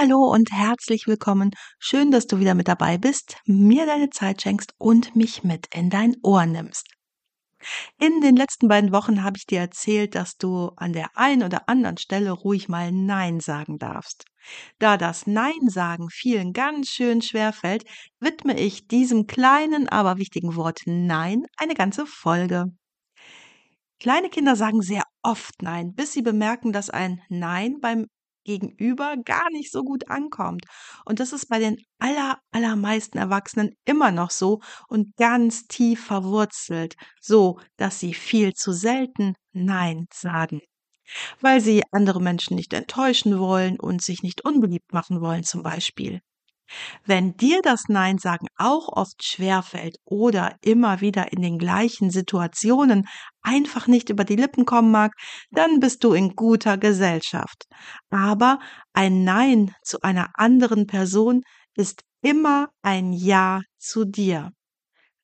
Hallo und herzlich willkommen. Schön, dass du wieder mit dabei bist, mir deine Zeit schenkst und mich mit in dein Ohr nimmst. In den letzten beiden Wochen habe ich dir erzählt, dass du an der einen oder anderen Stelle ruhig mal Nein sagen darfst. Da das Nein sagen vielen ganz schön schwer fällt, widme ich diesem kleinen, aber wichtigen Wort Nein eine ganze Folge. Kleine Kinder sagen sehr oft Nein, bis sie bemerken, dass ein Nein beim Gegenüber gar nicht so gut ankommt. Und das ist bei den aller, allermeisten Erwachsenen immer noch so und ganz tief verwurzelt, so dass sie viel zu selten Nein sagen. Weil sie andere Menschen nicht enttäuschen wollen und sich nicht unbeliebt machen wollen zum Beispiel. Wenn dir das Nein sagen auch oft schwerfällt oder immer wieder in den gleichen Situationen einfach nicht über die Lippen kommen mag, dann bist du in guter Gesellschaft. Aber ein Nein zu einer anderen Person ist immer ein Ja zu dir.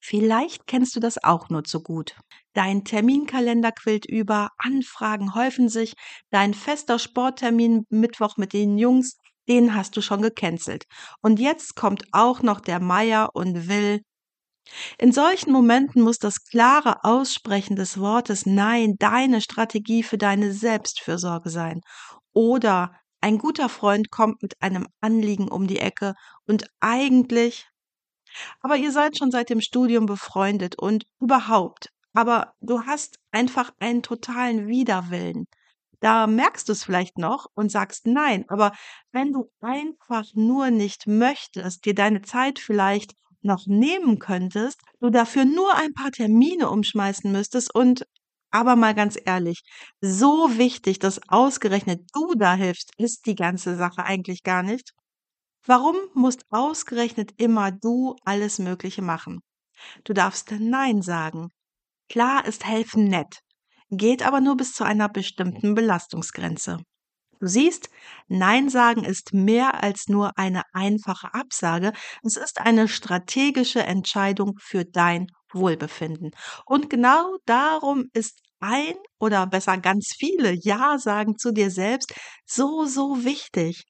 Vielleicht kennst du das auch nur zu gut. Dein Terminkalender quillt über, Anfragen häufen sich, dein fester Sporttermin Mittwoch mit den Jungs den hast du schon gecancelt. Und jetzt kommt auch noch der Meier und will. In solchen Momenten muss das klare Aussprechen des Wortes Nein deine Strategie für deine Selbstfürsorge sein. Oder ein guter Freund kommt mit einem Anliegen um die Ecke und eigentlich, aber ihr seid schon seit dem Studium befreundet und überhaupt, aber du hast einfach einen totalen Widerwillen. Da merkst du es vielleicht noch und sagst nein. Aber wenn du einfach nur nicht möchtest, dir deine Zeit vielleicht noch nehmen könntest, du dafür nur ein paar Termine umschmeißen müsstest und aber mal ganz ehrlich, so wichtig, dass ausgerechnet du da hilfst, ist die ganze Sache eigentlich gar nicht. Warum musst ausgerechnet immer du alles Mögliche machen? Du darfst Nein sagen. Klar ist helfen nett geht aber nur bis zu einer bestimmten Belastungsgrenze. Du siehst, Nein sagen ist mehr als nur eine einfache Absage, es ist eine strategische Entscheidung für dein Wohlbefinden. Und genau darum ist ein oder besser ganz viele Ja sagen zu dir selbst so, so wichtig.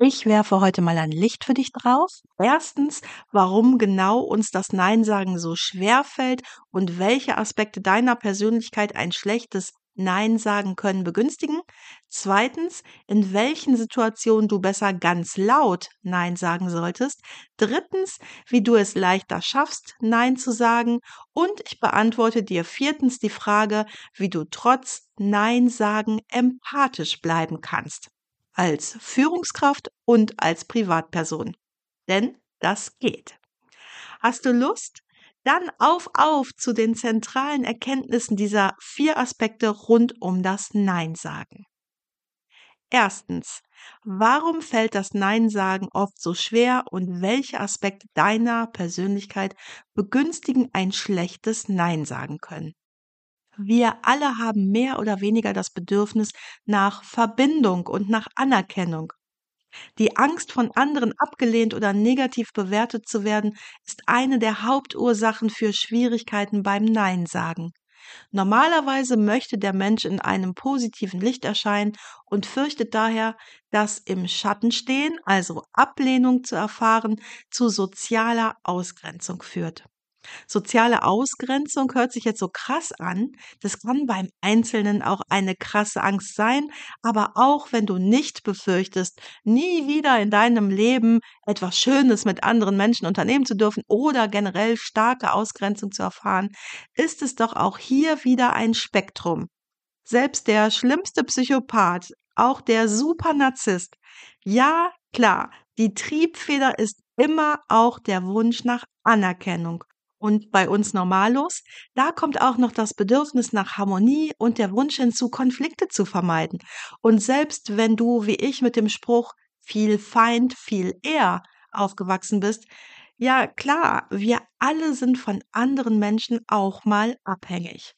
Ich werfe heute mal ein Licht für dich drauf. Erstens, warum genau uns das Nein sagen so schwer fällt und welche Aspekte deiner Persönlichkeit ein schlechtes Nein sagen können begünstigen. Zweitens, in welchen Situationen du besser ganz laut Nein sagen solltest. Drittens, wie du es leichter schaffst, Nein zu sagen. Und ich beantworte dir viertens die Frage, wie du trotz Nein sagen empathisch bleiben kannst als Führungskraft und als Privatperson. Denn das geht. Hast du Lust? Dann auf, auf zu den zentralen Erkenntnissen dieser vier Aspekte rund um das Nein sagen. Erstens, warum fällt das Nein sagen oft so schwer und welche Aspekte deiner Persönlichkeit begünstigen ein schlechtes Nein sagen können? Wir alle haben mehr oder weniger das Bedürfnis nach Verbindung und nach Anerkennung. Die Angst, von anderen abgelehnt oder negativ bewertet zu werden, ist eine der Hauptursachen für Schwierigkeiten beim Nein sagen. Normalerweise möchte der Mensch in einem positiven Licht erscheinen und fürchtet daher, dass im Schatten stehen, also Ablehnung zu erfahren, zu sozialer Ausgrenzung führt. Soziale Ausgrenzung hört sich jetzt so krass an. Das kann beim Einzelnen auch eine krasse Angst sein, aber auch wenn du nicht befürchtest, nie wieder in deinem Leben etwas Schönes mit anderen Menschen unternehmen zu dürfen oder generell starke Ausgrenzung zu erfahren, ist es doch auch hier wieder ein Spektrum. Selbst der schlimmste Psychopath, auch der Supernarzisst, ja, klar, die Triebfeder ist immer auch der Wunsch nach Anerkennung. Und bei uns Normalos, da kommt auch noch das Bedürfnis nach Harmonie und der Wunsch hinzu, Konflikte zu vermeiden. Und selbst wenn du, wie ich, mit dem Spruch viel Feind, viel eher aufgewachsen bist, Ja, klar, wir alle sind von anderen Menschen auch mal abhängig.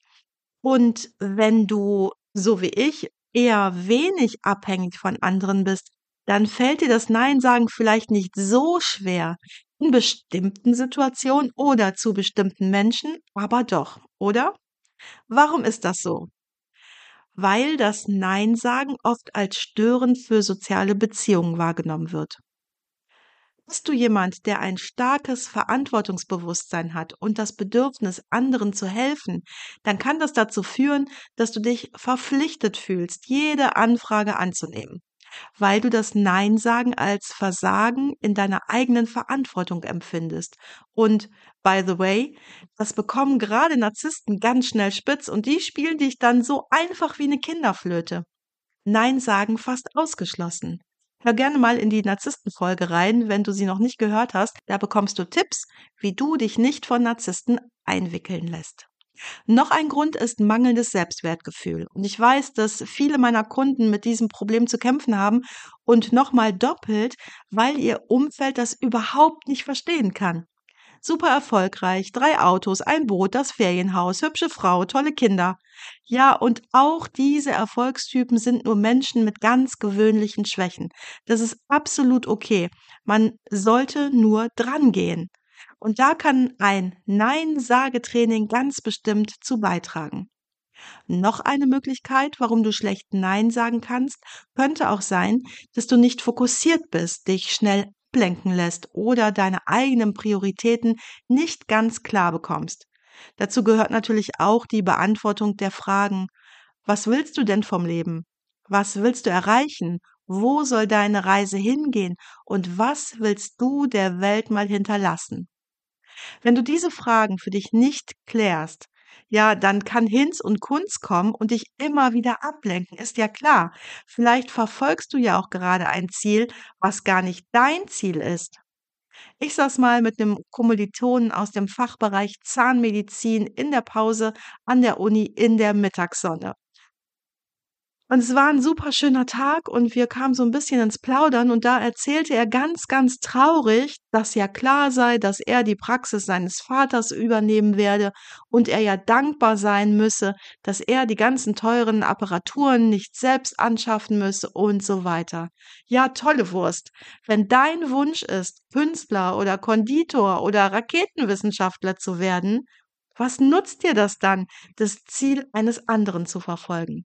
Und wenn du, so wie ich, eher wenig abhängig von anderen bist, dann fällt dir das Nein sagen vielleicht nicht so schwer. In bestimmten Situationen oder zu bestimmten Menschen, aber doch, oder? Warum ist das so? Weil das Nein sagen oft als störend für soziale Beziehungen wahrgenommen wird. Bist du jemand, der ein starkes Verantwortungsbewusstsein hat und das Bedürfnis, anderen zu helfen, dann kann das dazu führen, dass du dich verpflichtet fühlst, jede Anfrage anzunehmen, weil du das Nein sagen als Versagen in deiner eigenen Verantwortung empfindest. Und by the way, das bekommen gerade Narzissten ganz schnell spitz und die spielen dich dann so einfach wie eine Kinderflöte. Nein sagen fast ausgeschlossen. Hör gerne mal in die Narzisstenfolge rein, wenn du sie noch nicht gehört hast. Da bekommst du Tipps, wie du dich nicht von Narzissten einwickeln lässt. Noch ein Grund ist mangelndes Selbstwertgefühl. Und ich weiß, dass viele meiner Kunden mit diesem Problem zu kämpfen haben und nochmal doppelt, weil ihr Umfeld das überhaupt nicht verstehen kann super erfolgreich, drei Autos, ein Boot, das Ferienhaus, hübsche Frau, tolle Kinder. Ja, und auch diese Erfolgstypen sind nur Menschen mit ganz gewöhnlichen Schwächen. Das ist absolut okay. Man sollte nur drangehen. Und da kann ein Nein-Sagetraining ganz bestimmt zu beitragen. Noch eine Möglichkeit, warum du schlecht Nein sagen kannst, könnte auch sein, dass du nicht fokussiert bist, dich schnell ablenken lässt oder deine eigenen Prioritäten nicht ganz klar bekommst. Dazu gehört natürlich auch die Beantwortung der Fragen, was willst du denn vom Leben? Was willst du erreichen? Wo soll deine Reise hingehen? Und was willst du der Welt mal hinterlassen? Wenn du diese Fragen für dich nicht klärst, ja, dann kann Hinz und Kunz kommen und dich immer wieder ablenken, ist ja klar. Vielleicht verfolgst du ja auch gerade ein Ziel, was gar nicht dein Ziel ist. Ich saß mal mit einem Kommilitonen aus dem Fachbereich Zahnmedizin in der Pause an der Uni in der Mittagssonne. Und es war ein super schöner Tag und wir kamen so ein bisschen ins Plaudern und da erzählte er ganz, ganz traurig, dass ja klar sei, dass er die Praxis seines Vaters übernehmen werde und er ja dankbar sein müsse, dass er die ganzen teuren Apparaturen nicht selbst anschaffen müsse und so weiter. Ja, tolle Wurst. Wenn dein Wunsch ist, Künstler oder Konditor oder Raketenwissenschaftler zu werden, was nutzt dir das dann, das Ziel eines anderen zu verfolgen?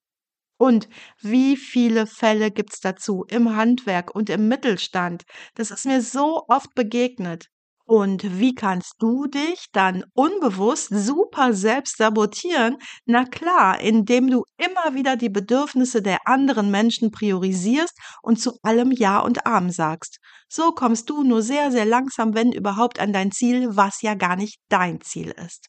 Und wie viele Fälle gibt's dazu im Handwerk und im Mittelstand? Das ist mir so oft begegnet. Und wie kannst du dich dann unbewusst super selbst sabotieren? Na klar, indem du immer wieder die Bedürfnisse der anderen Menschen priorisierst und zu allem Ja und Arm sagst. So kommst du nur sehr, sehr langsam, wenn überhaupt, an dein Ziel, was ja gar nicht dein Ziel ist.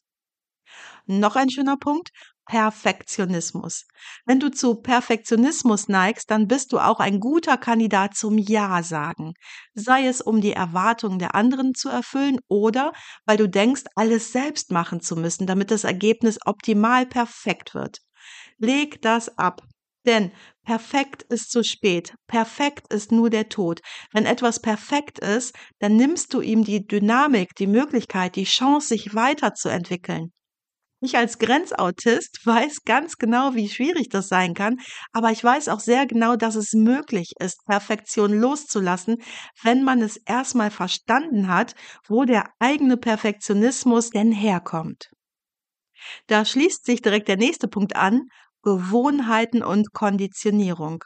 Noch ein schöner Punkt. Perfektionismus. Wenn du zu Perfektionismus neigst, dann bist du auch ein guter Kandidat zum Ja sagen. Sei es, um die Erwartungen der anderen zu erfüllen oder weil du denkst, alles selbst machen zu müssen, damit das Ergebnis optimal perfekt wird. Leg das ab. Denn perfekt ist zu spät. Perfekt ist nur der Tod. Wenn etwas perfekt ist, dann nimmst du ihm die Dynamik, die Möglichkeit, die Chance, sich weiterzuentwickeln. Ich als Grenzautist weiß ganz genau, wie schwierig das sein kann, aber ich weiß auch sehr genau, dass es möglich ist, Perfektion loszulassen, wenn man es erstmal verstanden hat, wo der eigene Perfektionismus denn herkommt. Da schließt sich direkt der nächste Punkt an, Gewohnheiten und Konditionierung.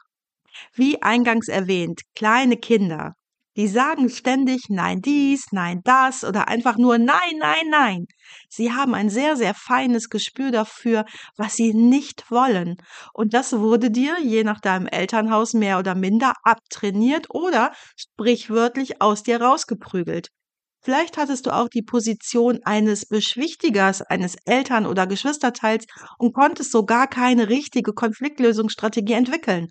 Wie eingangs erwähnt, kleine Kinder, die sagen ständig nein dies, nein das oder einfach nur nein, nein, nein. Sie haben ein sehr, sehr feines Gespür dafür, was sie nicht wollen. Und das wurde dir, je nach deinem Elternhaus, mehr oder minder abtrainiert oder sprichwörtlich aus dir rausgeprügelt. Vielleicht hattest du auch die Position eines Beschwichtigers, eines Eltern- oder Geschwisterteils und konntest so gar keine richtige Konfliktlösungsstrategie entwickeln.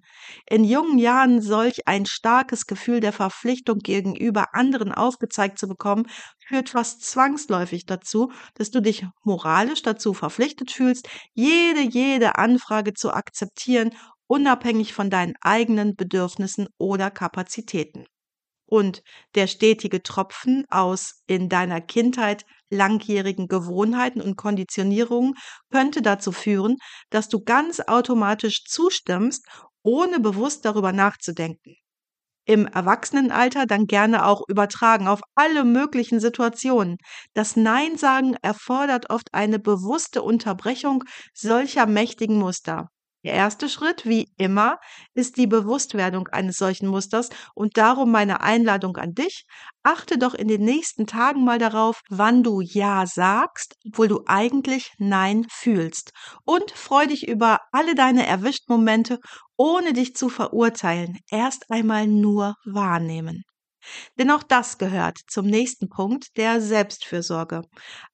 In jungen Jahren solch ein starkes Gefühl der Verpflichtung gegenüber anderen aufgezeigt zu bekommen, führt fast zwangsläufig dazu, dass du dich moralisch dazu verpflichtet fühlst, jede, jede Anfrage zu akzeptieren, unabhängig von deinen eigenen Bedürfnissen oder Kapazitäten. Und der stetige Tropfen aus in deiner Kindheit langjährigen Gewohnheiten und Konditionierungen könnte dazu führen, dass du ganz automatisch zustimmst, ohne bewusst darüber nachzudenken. Im Erwachsenenalter dann gerne auch übertragen auf alle möglichen Situationen. Das Nein sagen erfordert oft eine bewusste Unterbrechung solcher mächtigen Muster. Der erste Schritt, wie immer, ist die Bewusstwerdung eines solchen Musters und darum meine Einladung an dich. Achte doch in den nächsten Tagen mal darauf, wann du Ja sagst, obwohl du eigentlich Nein fühlst. Und freu dich über alle deine Erwischtmomente, ohne dich zu verurteilen. Erst einmal nur wahrnehmen. Denn auch das gehört zum nächsten Punkt der Selbstfürsorge.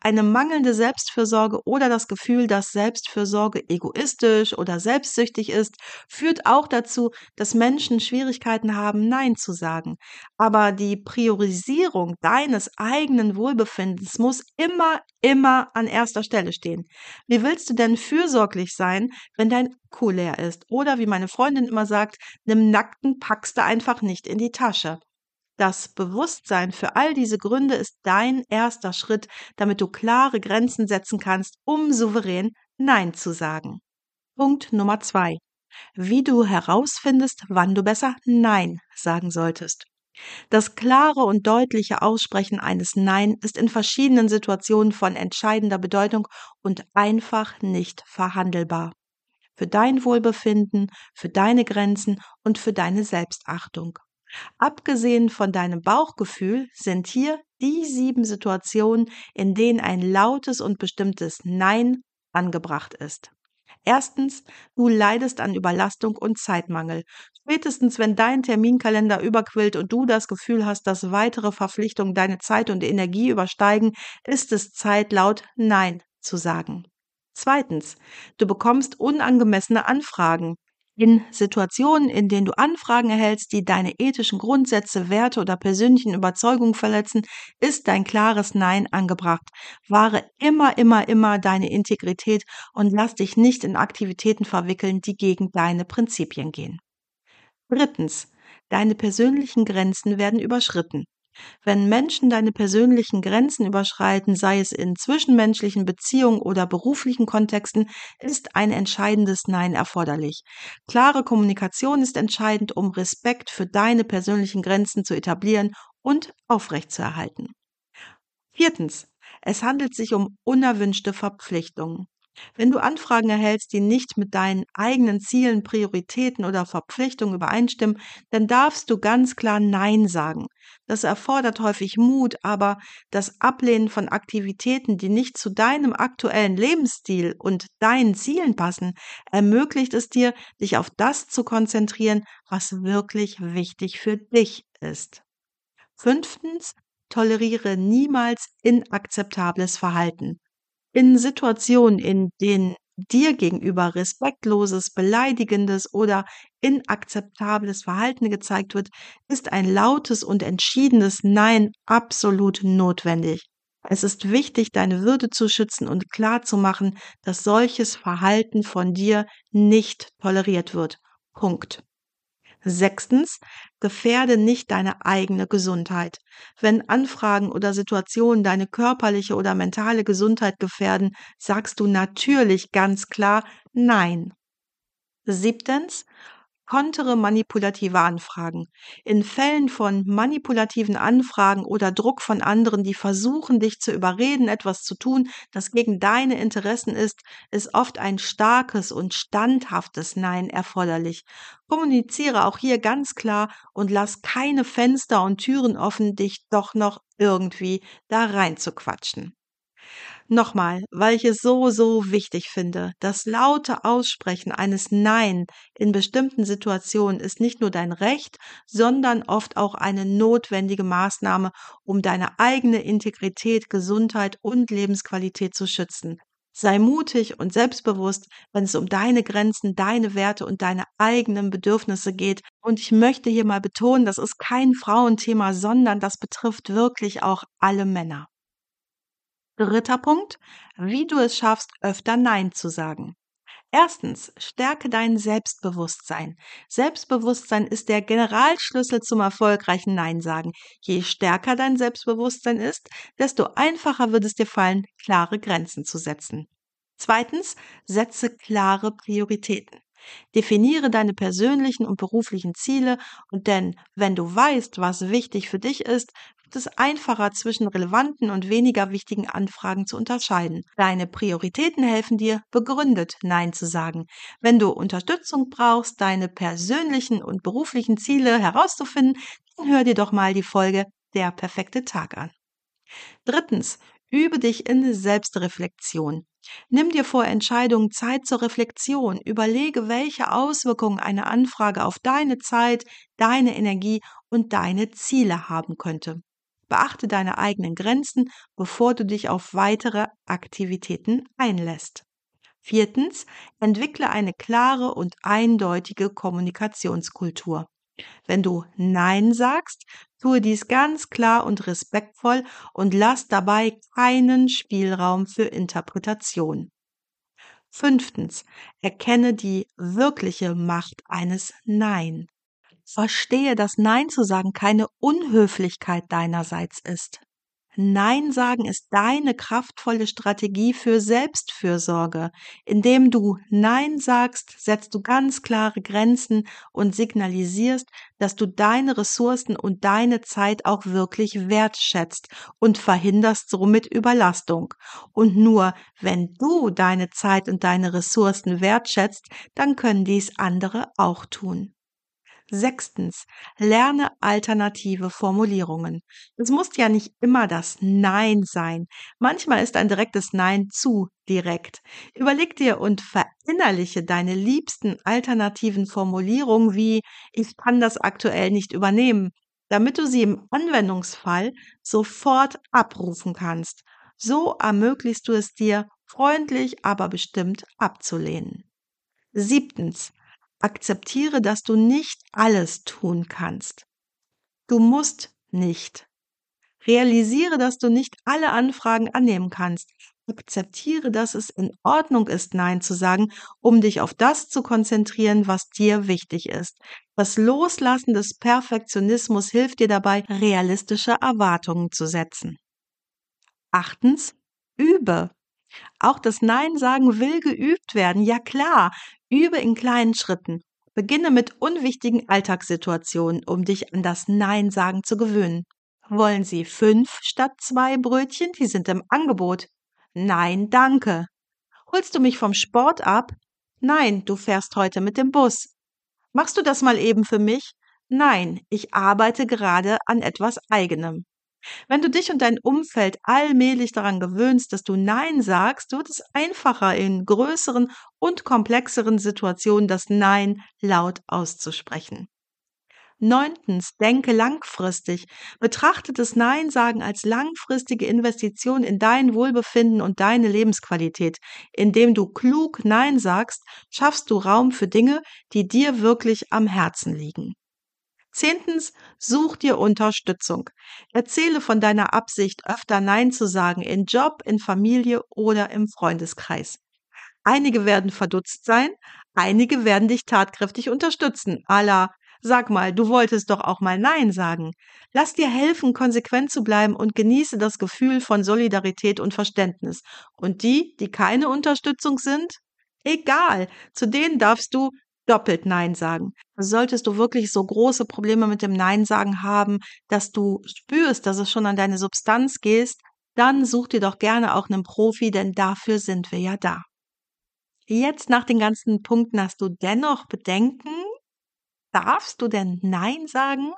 Eine mangelnde Selbstfürsorge oder das Gefühl, dass Selbstfürsorge egoistisch oder selbstsüchtig ist, führt auch dazu, dass Menschen Schwierigkeiten haben, Nein zu sagen. Aber die Priorisierung deines eigenen Wohlbefindens muss immer, immer an erster Stelle stehen. Wie willst du denn fürsorglich sein, wenn dein Akku leer ist? Oder wie meine Freundin immer sagt, nimm Nackten packst du einfach nicht in die Tasche. Das Bewusstsein für all diese Gründe ist dein erster Schritt, damit du klare Grenzen setzen kannst, um souverän Nein zu sagen. Punkt Nummer zwei. Wie du herausfindest, wann du besser Nein sagen solltest. Das klare und deutliche Aussprechen eines Nein ist in verschiedenen Situationen von entscheidender Bedeutung und einfach nicht verhandelbar. Für dein Wohlbefinden, für deine Grenzen und für deine Selbstachtung. Abgesehen von deinem Bauchgefühl sind hier die sieben Situationen, in denen ein lautes und bestimmtes Nein angebracht ist. Erstens, du leidest an Überlastung und Zeitmangel. Spätestens, wenn dein Terminkalender überquillt und du das Gefühl hast, dass weitere Verpflichtungen deine Zeit und Energie übersteigen, ist es Zeit, laut Nein zu sagen. Zweitens, du bekommst unangemessene Anfragen. In Situationen, in denen du Anfragen erhältst, die deine ethischen Grundsätze, Werte oder persönlichen Überzeugungen verletzen, ist dein klares Nein angebracht. Wahre immer, immer, immer deine Integrität und lass dich nicht in Aktivitäten verwickeln, die gegen deine Prinzipien gehen. Drittens. Deine persönlichen Grenzen werden überschritten. Wenn Menschen deine persönlichen Grenzen überschreiten, sei es in zwischenmenschlichen Beziehungen oder beruflichen Kontexten, ist ein entscheidendes Nein erforderlich. Klare Kommunikation ist entscheidend, um Respekt für deine persönlichen Grenzen zu etablieren und aufrechtzuerhalten. Viertens. Es handelt sich um unerwünschte Verpflichtungen. Wenn du Anfragen erhältst, die nicht mit deinen eigenen Zielen, Prioritäten oder Verpflichtungen übereinstimmen, dann darfst du ganz klar Nein sagen. Das erfordert häufig Mut, aber das Ablehnen von Aktivitäten, die nicht zu deinem aktuellen Lebensstil und deinen Zielen passen, ermöglicht es dir, dich auf das zu konzentrieren, was wirklich wichtig für dich ist. Fünftens, toleriere niemals inakzeptables Verhalten. In Situationen, in denen dir gegenüber respektloses, beleidigendes oder inakzeptables Verhalten gezeigt wird, ist ein lautes und entschiedenes Nein absolut notwendig. Es ist wichtig, deine Würde zu schützen und klar zu machen, dass solches Verhalten von dir nicht toleriert wird. Punkt. Sechstens, gefährde nicht deine eigene Gesundheit. Wenn Anfragen oder Situationen deine körperliche oder mentale Gesundheit gefährden, sagst du natürlich ganz klar Nein. Siebtens, kontere manipulative Anfragen. In Fällen von manipulativen Anfragen oder Druck von anderen, die versuchen, dich zu überreden, etwas zu tun, das gegen deine Interessen ist, ist oft ein starkes und standhaftes Nein erforderlich. Kommuniziere auch hier ganz klar und lass keine Fenster und Türen offen, dich doch noch irgendwie da rein zu quatschen. Nochmal, weil ich es so, so wichtig finde. Das laute Aussprechen eines Nein in bestimmten Situationen ist nicht nur dein Recht, sondern oft auch eine notwendige Maßnahme, um deine eigene Integrität, Gesundheit und Lebensqualität zu schützen. Sei mutig und selbstbewusst, wenn es um deine Grenzen, deine Werte und deine eigenen Bedürfnisse geht. Und ich möchte hier mal betonen, das ist kein Frauenthema, sondern das betrifft wirklich auch alle Männer. Dritter Punkt, wie du es schaffst, öfter Nein zu sagen. Erstens, stärke dein Selbstbewusstsein. Selbstbewusstsein ist der Generalschlüssel zum erfolgreichen Nein sagen. Je stärker dein Selbstbewusstsein ist, desto einfacher wird es dir fallen, klare Grenzen zu setzen. Zweitens, setze klare Prioritäten. Definiere deine persönlichen und beruflichen Ziele und denn wenn du weißt, was wichtig für dich ist, wird es einfacher zwischen relevanten und weniger wichtigen Anfragen zu unterscheiden. Deine Prioritäten helfen dir, begründet Nein zu sagen. Wenn du Unterstützung brauchst, deine persönlichen und beruflichen Ziele herauszufinden, dann hör dir doch mal die Folge Der perfekte Tag an. Drittens, übe dich in Selbstreflexion. Nimm dir vor Entscheidungen Zeit zur Reflexion. Überlege, welche Auswirkungen eine Anfrage auf deine Zeit, deine Energie und deine Ziele haben könnte. Beachte deine eigenen Grenzen, bevor du dich auf weitere Aktivitäten einlässt. Viertens, entwickle eine klare und eindeutige Kommunikationskultur. Wenn du Nein sagst, tue dies ganz klar und respektvoll und lass dabei keinen Spielraum für Interpretation. Fünftens, erkenne die wirkliche Macht eines Nein. Verstehe, dass Nein zu sagen keine Unhöflichkeit deinerseits ist. Nein sagen ist deine kraftvolle Strategie für Selbstfürsorge. Indem du Nein sagst, setzt du ganz klare Grenzen und signalisierst, dass du deine Ressourcen und deine Zeit auch wirklich wertschätzt und verhinderst somit Überlastung. Und nur wenn du deine Zeit und deine Ressourcen wertschätzt, dann können dies andere auch tun. Sechstens, lerne alternative Formulierungen. Es muss ja nicht immer das Nein sein. Manchmal ist ein direktes Nein zu direkt. Überleg dir und verinnerliche deine liebsten alternativen Formulierungen wie ich kann das aktuell nicht übernehmen, damit du sie im Anwendungsfall sofort abrufen kannst. So ermöglichst du es dir, freundlich, aber bestimmt abzulehnen. Siebtens, Akzeptiere, dass du nicht alles tun kannst. Du musst nicht. Realisiere, dass du nicht alle Anfragen annehmen kannst. Akzeptiere, dass es in Ordnung ist, Nein zu sagen, um dich auf das zu konzentrieren, was dir wichtig ist. Das Loslassen des Perfektionismus hilft dir dabei, realistische Erwartungen zu setzen. Achtens, übe. Auch das Nein sagen will geübt werden. Ja klar, übe in kleinen Schritten. Beginne mit unwichtigen Alltagssituationen, um dich an das Nein sagen zu gewöhnen. Wollen Sie fünf statt zwei Brötchen? Die sind im Angebot. Nein, danke. Holst du mich vom Sport ab? Nein, du fährst heute mit dem Bus. Machst du das mal eben für mich? Nein, ich arbeite gerade an etwas eigenem. Wenn du dich und dein Umfeld allmählich daran gewöhnst, dass du Nein sagst, wird es einfacher in größeren und komplexeren Situationen das Nein laut auszusprechen. Neuntens, denke langfristig. Betrachte das Nein sagen als langfristige Investition in dein Wohlbefinden und deine Lebensqualität. Indem du klug Nein sagst, schaffst du Raum für Dinge, die dir wirklich am Herzen liegen. Zehntens, such dir Unterstützung. Erzähle von deiner Absicht, öfter Nein zu sagen, in Job, in Familie oder im Freundeskreis. Einige werden verdutzt sein, einige werden dich tatkräftig unterstützen. Allah, sag mal, du wolltest doch auch mal Nein sagen. Lass dir helfen, konsequent zu bleiben und genieße das Gefühl von Solidarität und Verständnis. Und die, die keine Unterstützung sind? Egal, zu denen darfst du doppelt Nein sagen. Solltest du wirklich so große Probleme mit dem Nein sagen haben, dass du spürst, dass es schon an deine Substanz gehst, dann such dir doch gerne auch einen Profi, denn dafür sind wir ja da. Jetzt nach den ganzen Punkten hast du dennoch Bedenken? Darfst du denn Nein sagen?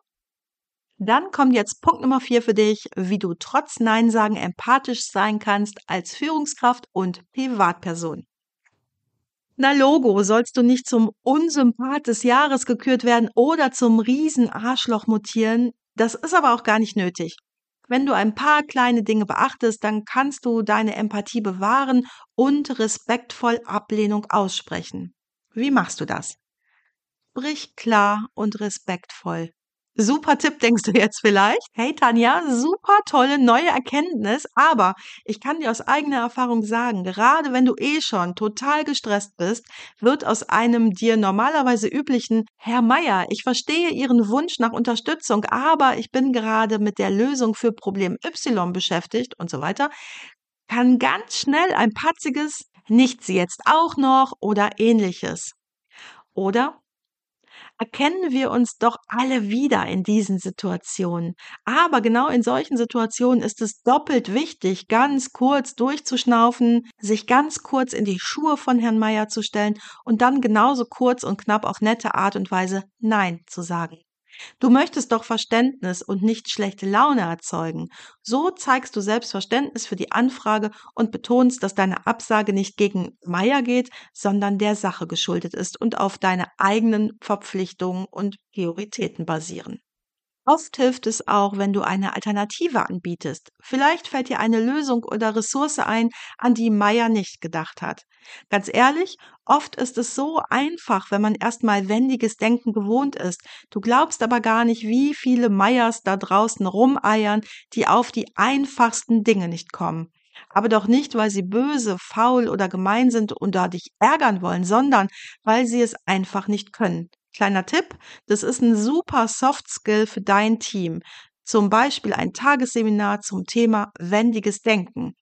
Dann kommt jetzt Punkt Nummer vier für dich, wie du trotz Nein sagen empathisch sein kannst als Führungskraft und Privatperson. Na Logo, sollst du nicht zum Unsympath des Jahres gekürt werden oder zum Riesenarschloch mutieren. Das ist aber auch gar nicht nötig. Wenn du ein paar kleine Dinge beachtest, dann kannst du deine Empathie bewahren und respektvoll Ablehnung aussprechen. Wie machst du das? Sprich klar und respektvoll. Super Tipp, denkst du jetzt vielleicht? Hey Tanja, super tolle neue Erkenntnis, aber ich kann dir aus eigener Erfahrung sagen, gerade wenn du eh schon total gestresst bist, wird aus einem dir normalerweise üblichen Herr Meier, ich verstehe Ihren Wunsch nach Unterstützung, aber ich bin gerade mit der Lösung für Problem Y beschäftigt und so weiter, kann ganz schnell ein patziges Nicht sie jetzt auch noch oder ähnliches. Oder erkennen wir uns doch alle wieder in diesen Situationen. Aber genau in solchen Situationen ist es doppelt wichtig, ganz kurz durchzuschnaufen, sich ganz kurz in die Schuhe von Herrn Meier zu stellen und dann genauso kurz und knapp auf nette Art und Weise Nein zu sagen. Du möchtest doch Verständnis und nicht schlechte Laune erzeugen. So zeigst du Selbstverständnis für die Anfrage und betonst, dass deine Absage nicht gegen Meier geht, sondern der Sache geschuldet ist und auf deine eigenen Verpflichtungen und Prioritäten basieren. Oft hilft es auch, wenn du eine Alternative anbietest. Vielleicht fällt dir eine Lösung oder Ressource ein, an die Meier nicht gedacht hat. Ganz ehrlich, oft ist es so einfach, wenn man erstmal wendiges Denken gewohnt ist. Du glaubst aber gar nicht, wie viele Meiers da draußen rumeiern, die auf die einfachsten Dinge nicht kommen. Aber doch nicht, weil sie böse, faul oder gemein sind und da dich ärgern wollen, sondern weil sie es einfach nicht können. Kleiner Tipp, das ist ein super Soft Skill für dein Team. Zum Beispiel ein Tagesseminar zum Thema wendiges Denken.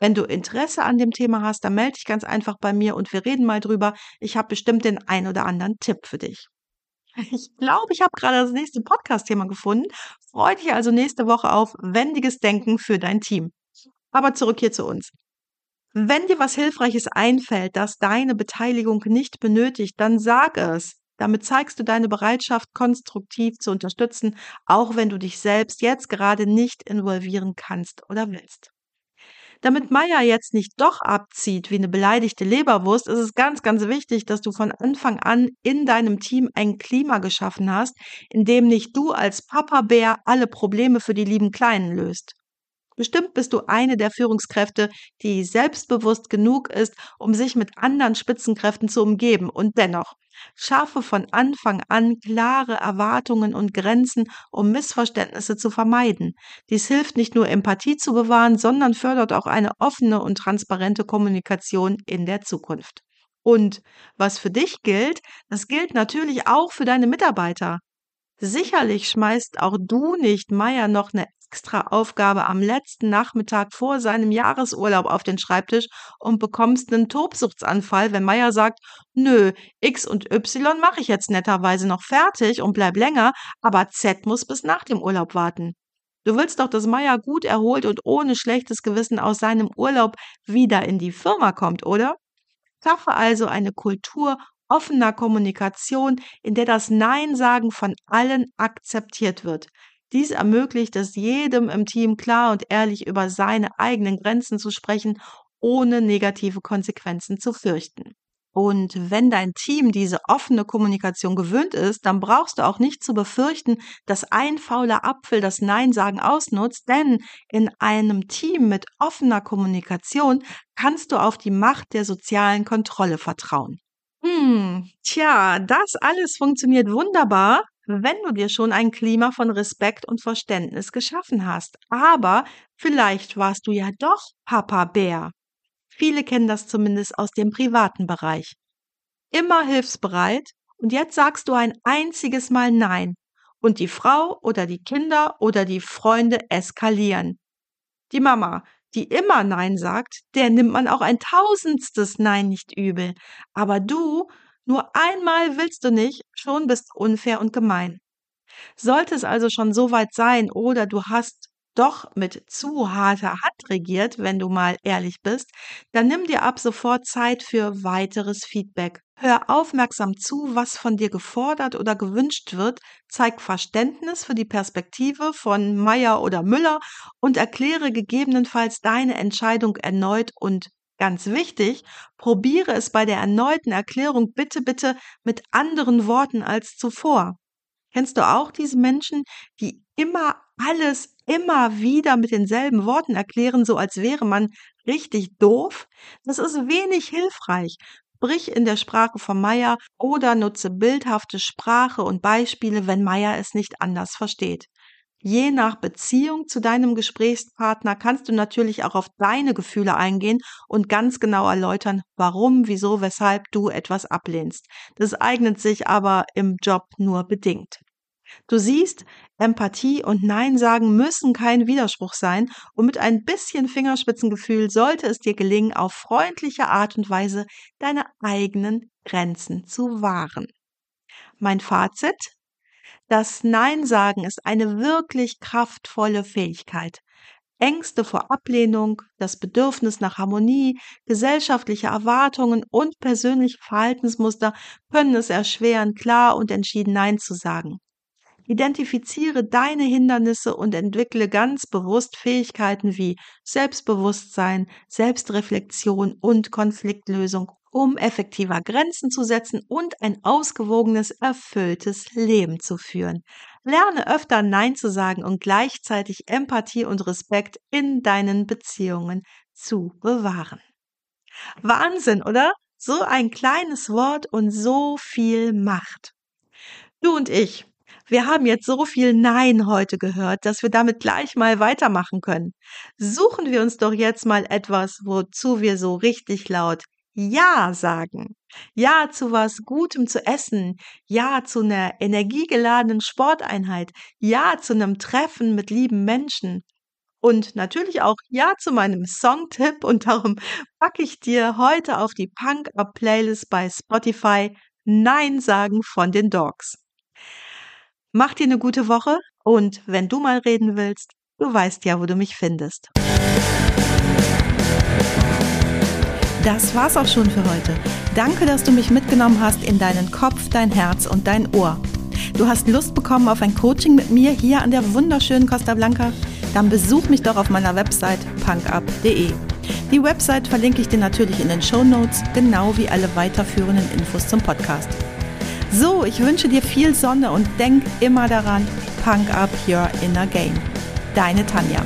Wenn du Interesse an dem Thema hast, dann melde dich ganz einfach bei mir und wir reden mal drüber. Ich habe bestimmt den ein oder anderen Tipp für dich. Ich glaube, ich habe gerade das nächste Podcast-Thema gefunden. Freue dich also nächste Woche auf wendiges Denken für dein Team. Aber zurück hier zu uns. Wenn dir was Hilfreiches einfällt, das deine Beteiligung nicht benötigt, dann sag es. Damit zeigst du deine Bereitschaft, konstruktiv zu unterstützen, auch wenn du dich selbst jetzt gerade nicht involvieren kannst oder willst. Damit Meier jetzt nicht doch abzieht wie eine beleidigte Leberwurst, ist es ganz, ganz wichtig, dass du von Anfang an in deinem Team ein Klima geschaffen hast, in dem nicht du als Papa Bär alle Probleme für die lieben Kleinen löst. Bestimmt bist du eine der Führungskräfte, die selbstbewusst genug ist, um sich mit anderen Spitzenkräften zu umgeben. Und dennoch, schaffe von Anfang an klare Erwartungen und Grenzen, um Missverständnisse zu vermeiden. Dies hilft nicht nur Empathie zu bewahren, sondern fördert auch eine offene und transparente Kommunikation in der Zukunft. Und was für dich gilt, das gilt natürlich auch für deine Mitarbeiter. Sicherlich schmeißt auch du nicht Meier noch eine extra Aufgabe am letzten Nachmittag vor seinem Jahresurlaub auf den Schreibtisch und bekommst einen Tobsuchtsanfall, wenn Meier sagt, nö, X und Y mache ich jetzt netterweise noch fertig und bleib länger, aber Z muss bis nach dem Urlaub warten. Du willst doch, dass Meier gut erholt und ohne schlechtes Gewissen aus seinem Urlaub wieder in die Firma kommt, oder? Schaffe also eine Kultur offener Kommunikation, in der das Nein-Sagen von allen akzeptiert wird. Dies ermöglicht es jedem im Team klar und ehrlich über seine eigenen Grenzen zu sprechen, ohne negative Konsequenzen zu fürchten. Und wenn dein Team diese offene Kommunikation gewöhnt ist, dann brauchst du auch nicht zu befürchten, dass ein fauler Apfel das Nein-Sagen ausnutzt, denn in einem Team mit offener Kommunikation kannst du auf die Macht der sozialen Kontrolle vertrauen. Hm, tja, das alles funktioniert wunderbar, wenn du dir schon ein Klima von Respekt und Verständnis geschaffen hast. Aber vielleicht warst du ja doch Papa Bär. Viele kennen das zumindest aus dem privaten Bereich. Immer hilfsbereit und jetzt sagst du ein einziges Mal Nein und die Frau oder die Kinder oder die Freunde eskalieren. Die Mama, die immer Nein sagt, der nimmt man auch ein tausendstes Nein nicht übel. Aber du nur einmal willst du nicht, schon bist unfair und gemein. Sollte es also schon so weit sein oder du hast doch mit zu harter Hand regiert, wenn du mal ehrlich bist, dann nimm dir ab sofort Zeit für weiteres Feedback. Hör aufmerksam zu, was von dir gefordert oder gewünscht wird, zeig Verständnis für die Perspektive von Meyer oder Müller und erkläre gegebenenfalls deine Entscheidung erneut und Ganz wichtig, probiere es bei der erneuten Erklärung bitte, bitte mit anderen Worten als zuvor. Kennst du auch diese Menschen, die immer alles immer wieder mit denselben Worten erklären, so als wäre man richtig doof? Das ist wenig hilfreich. Sprich in der Sprache von Meier oder nutze bildhafte Sprache und Beispiele, wenn Meier es nicht anders versteht. Je nach Beziehung zu deinem Gesprächspartner kannst du natürlich auch auf deine Gefühle eingehen und ganz genau erläutern, warum, wieso, weshalb du etwas ablehnst. Das eignet sich aber im Job nur bedingt. Du siehst, Empathie und Nein sagen müssen kein Widerspruch sein und mit ein bisschen Fingerspitzengefühl sollte es dir gelingen, auf freundliche Art und Weise deine eigenen Grenzen zu wahren. Mein Fazit? Das Nein sagen ist eine wirklich kraftvolle Fähigkeit. Ängste vor Ablehnung, das Bedürfnis nach Harmonie, gesellschaftliche Erwartungen und persönliche Verhaltensmuster können es erschweren, klar und entschieden Nein zu sagen. Identifiziere deine Hindernisse und entwickle ganz bewusst Fähigkeiten wie Selbstbewusstsein, Selbstreflexion und Konfliktlösung, um effektiver Grenzen zu setzen und ein ausgewogenes, erfülltes Leben zu führen. Lerne öfter Nein zu sagen und gleichzeitig Empathie und Respekt in deinen Beziehungen zu bewahren. Wahnsinn, oder? So ein kleines Wort und so viel Macht. Du und ich, wir haben jetzt so viel Nein heute gehört, dass wir damit gleich mal weitermachen können. Suchen wir uns doch jetzt mal etwas, wozu wir so richtig laut Ja sagen. Ja zu was Gutem zu essen. Ja zu einer energiegeladenen Sporteinheit. Ja zu einem Treffen mit lieben Menschen. Und natürlich auch Ja zu meinem Songtipp und darum packe ich dir heute auf die Punk-Up-Playlist bei Spotify Nein sagen von den Dogs. Mach dir eine gute Woche und wenn du mal reden willst, du weißt ja, wo du mich findest. Das war's auch schon für heute. Danke, dass du mich mitgenommen hast in deinen Kopf, dein Herz und dein Ohr. Du hast Lust bekommen auf ein Coaching mit mir hier an der wunderschönen Costa Blanca? Dann besuch mich doch auf meiner Website punkup.de. Die Website verlinke ich dir natürlich in den Show Notes, genau wie alle weiterführenden Infos zum Podcast. So, ich wünsche dir viel Sonne und denk immer daran, punk up your inner game. Deine Tanja.